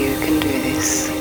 Indeed, can do radio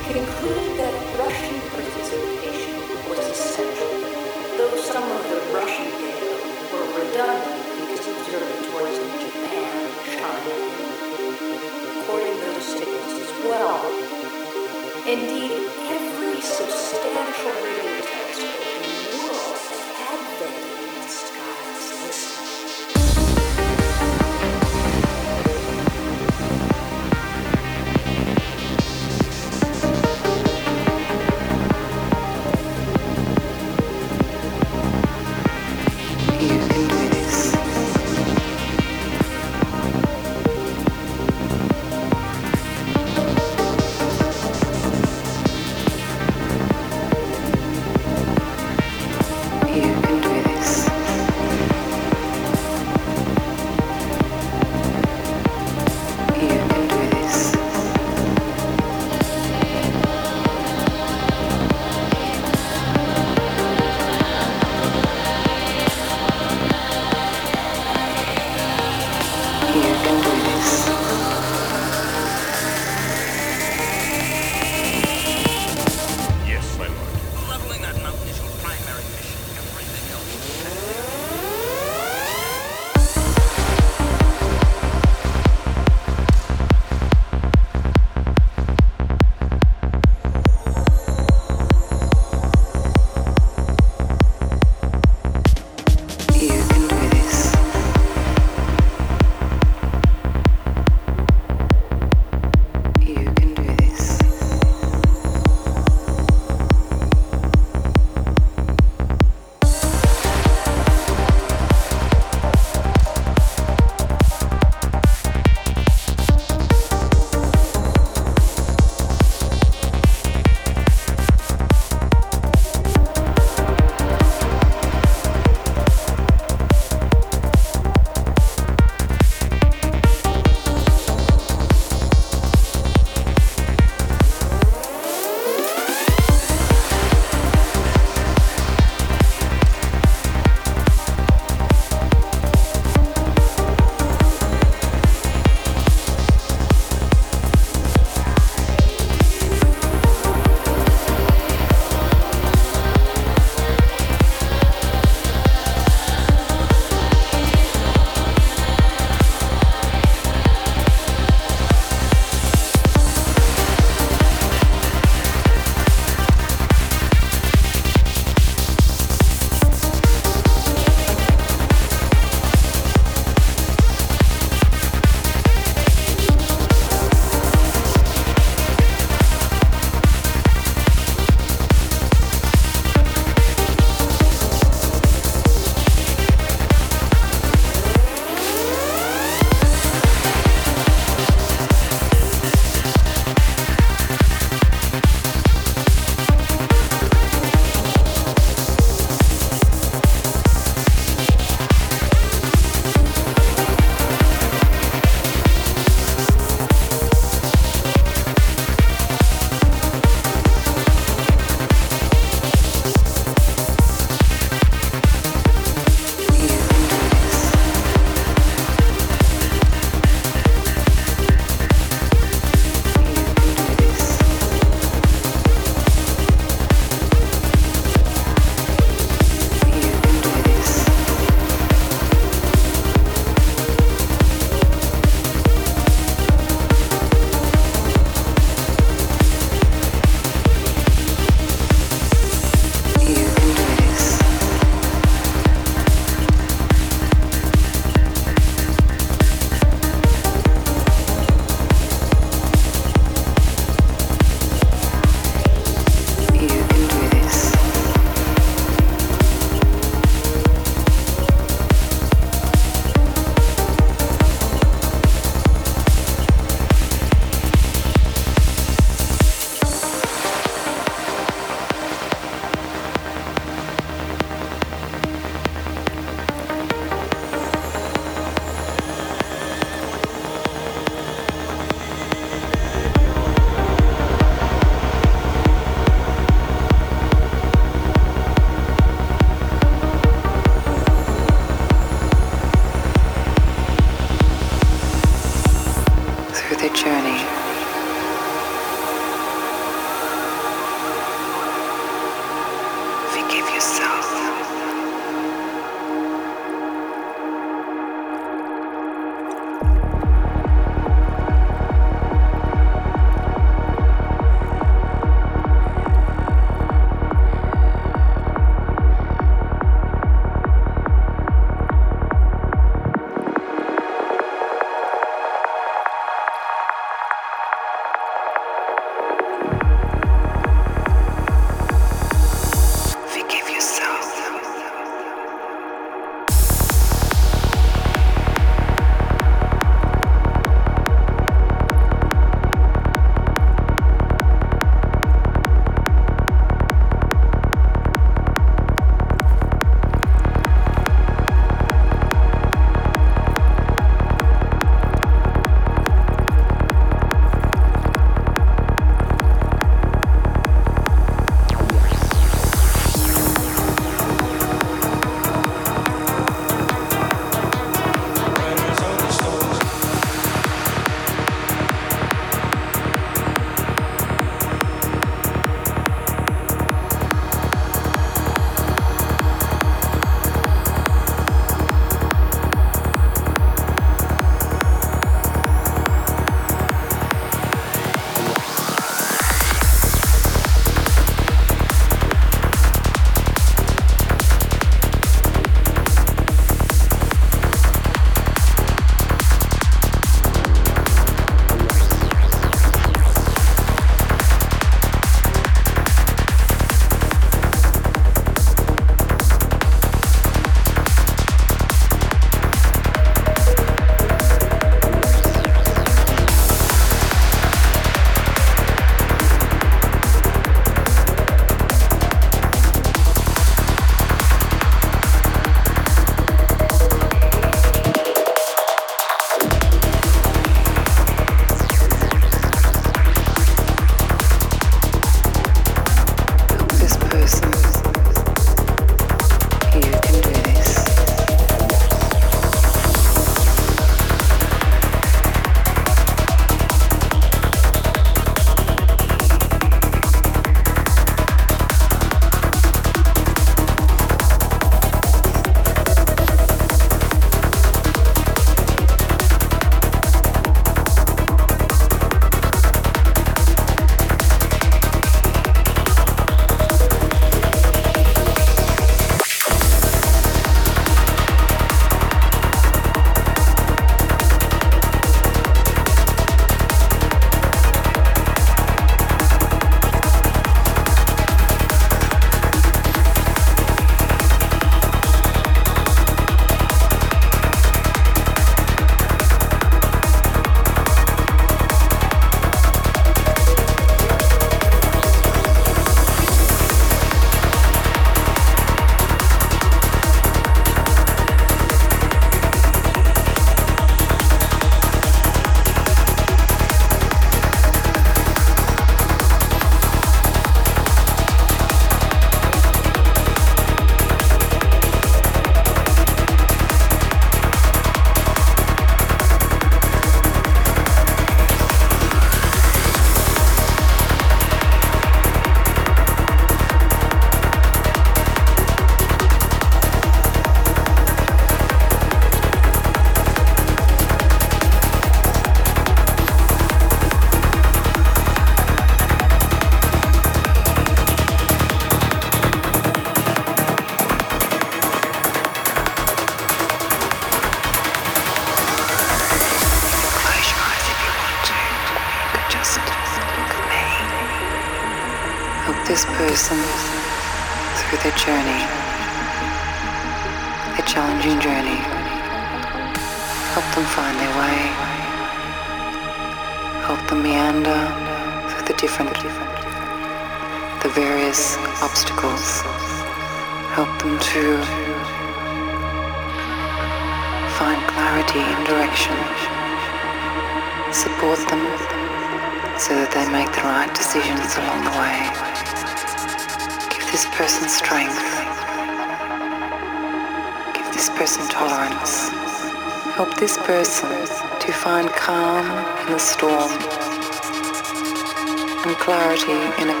and clarity in a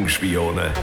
Balkenspione.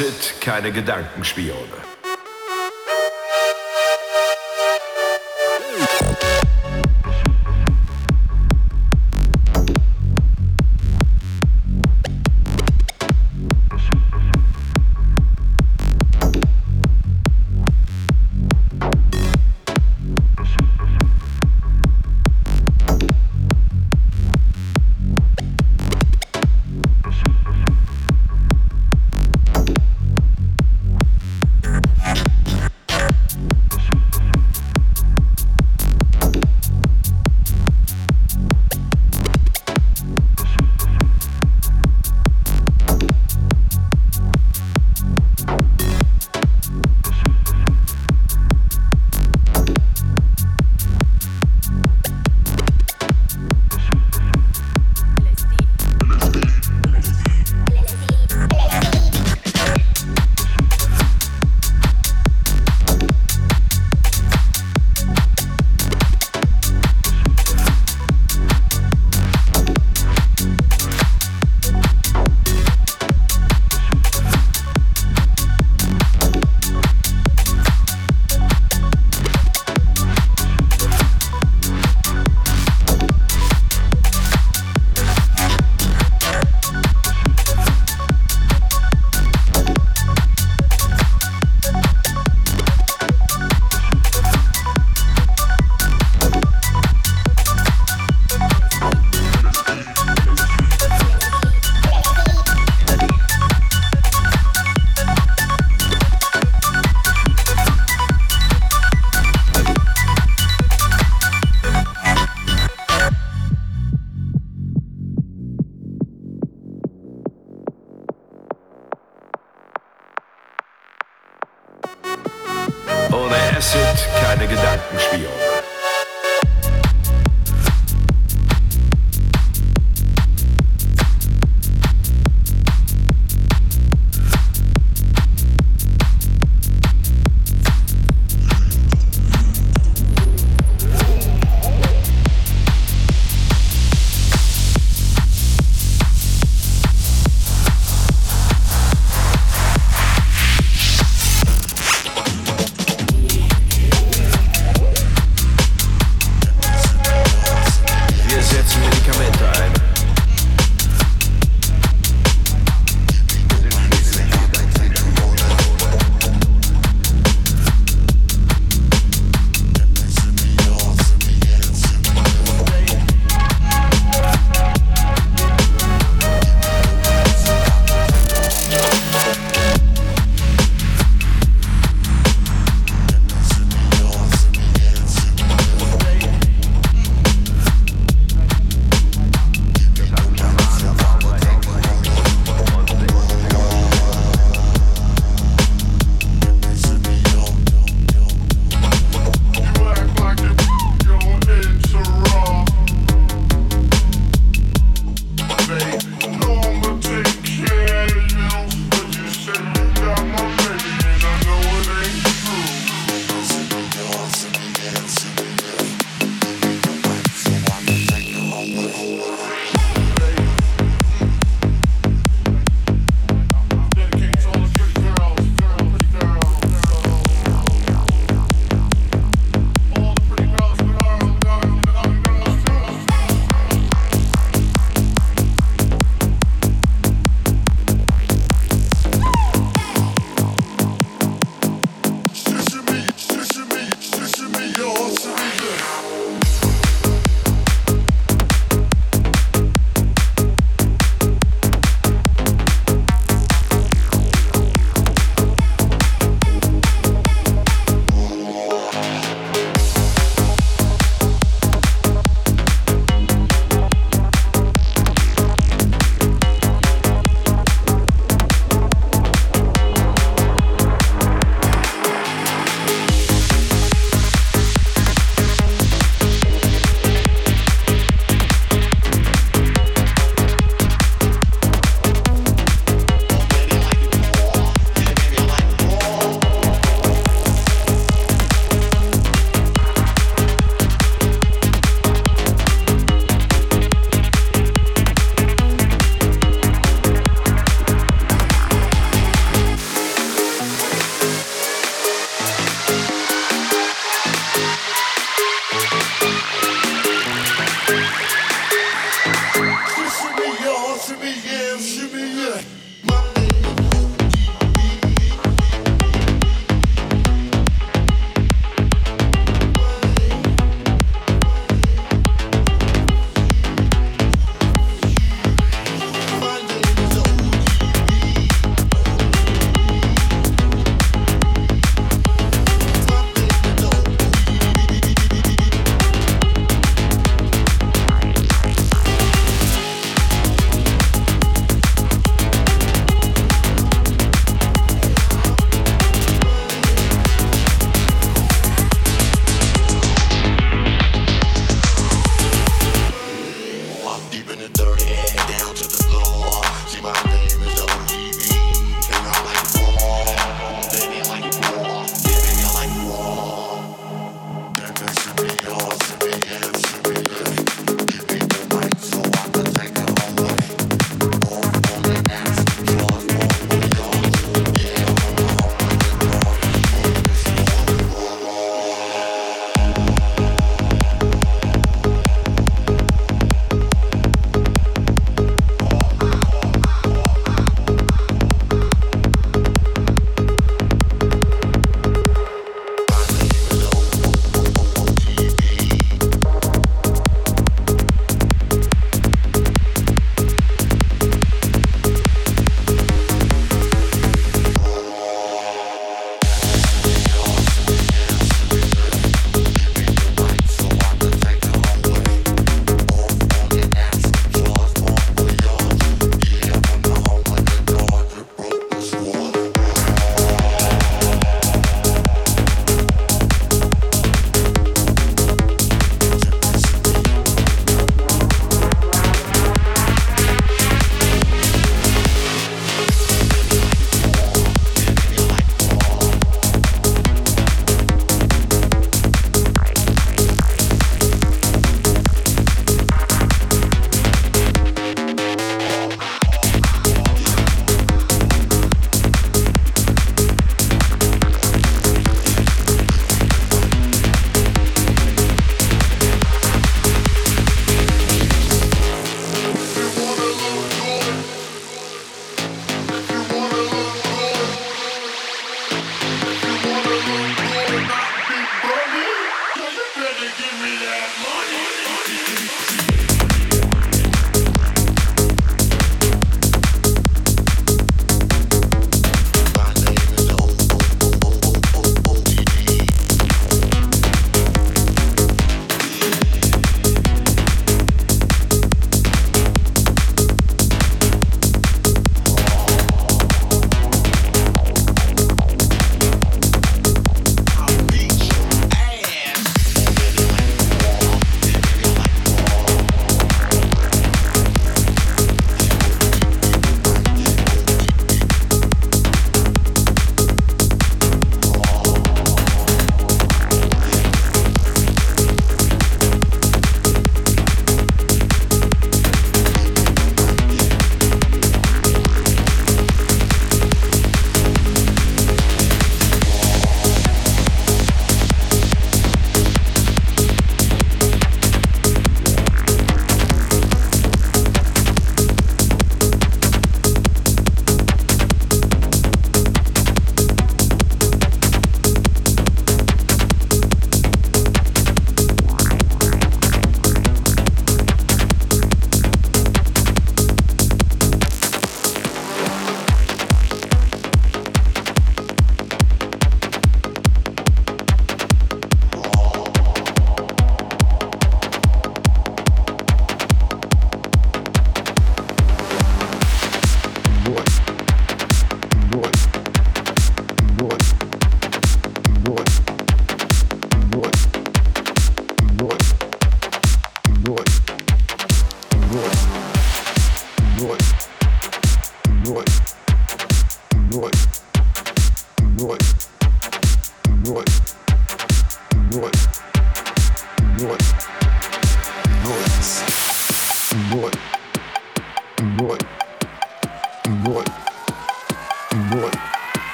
Acid keine Gedankenspione.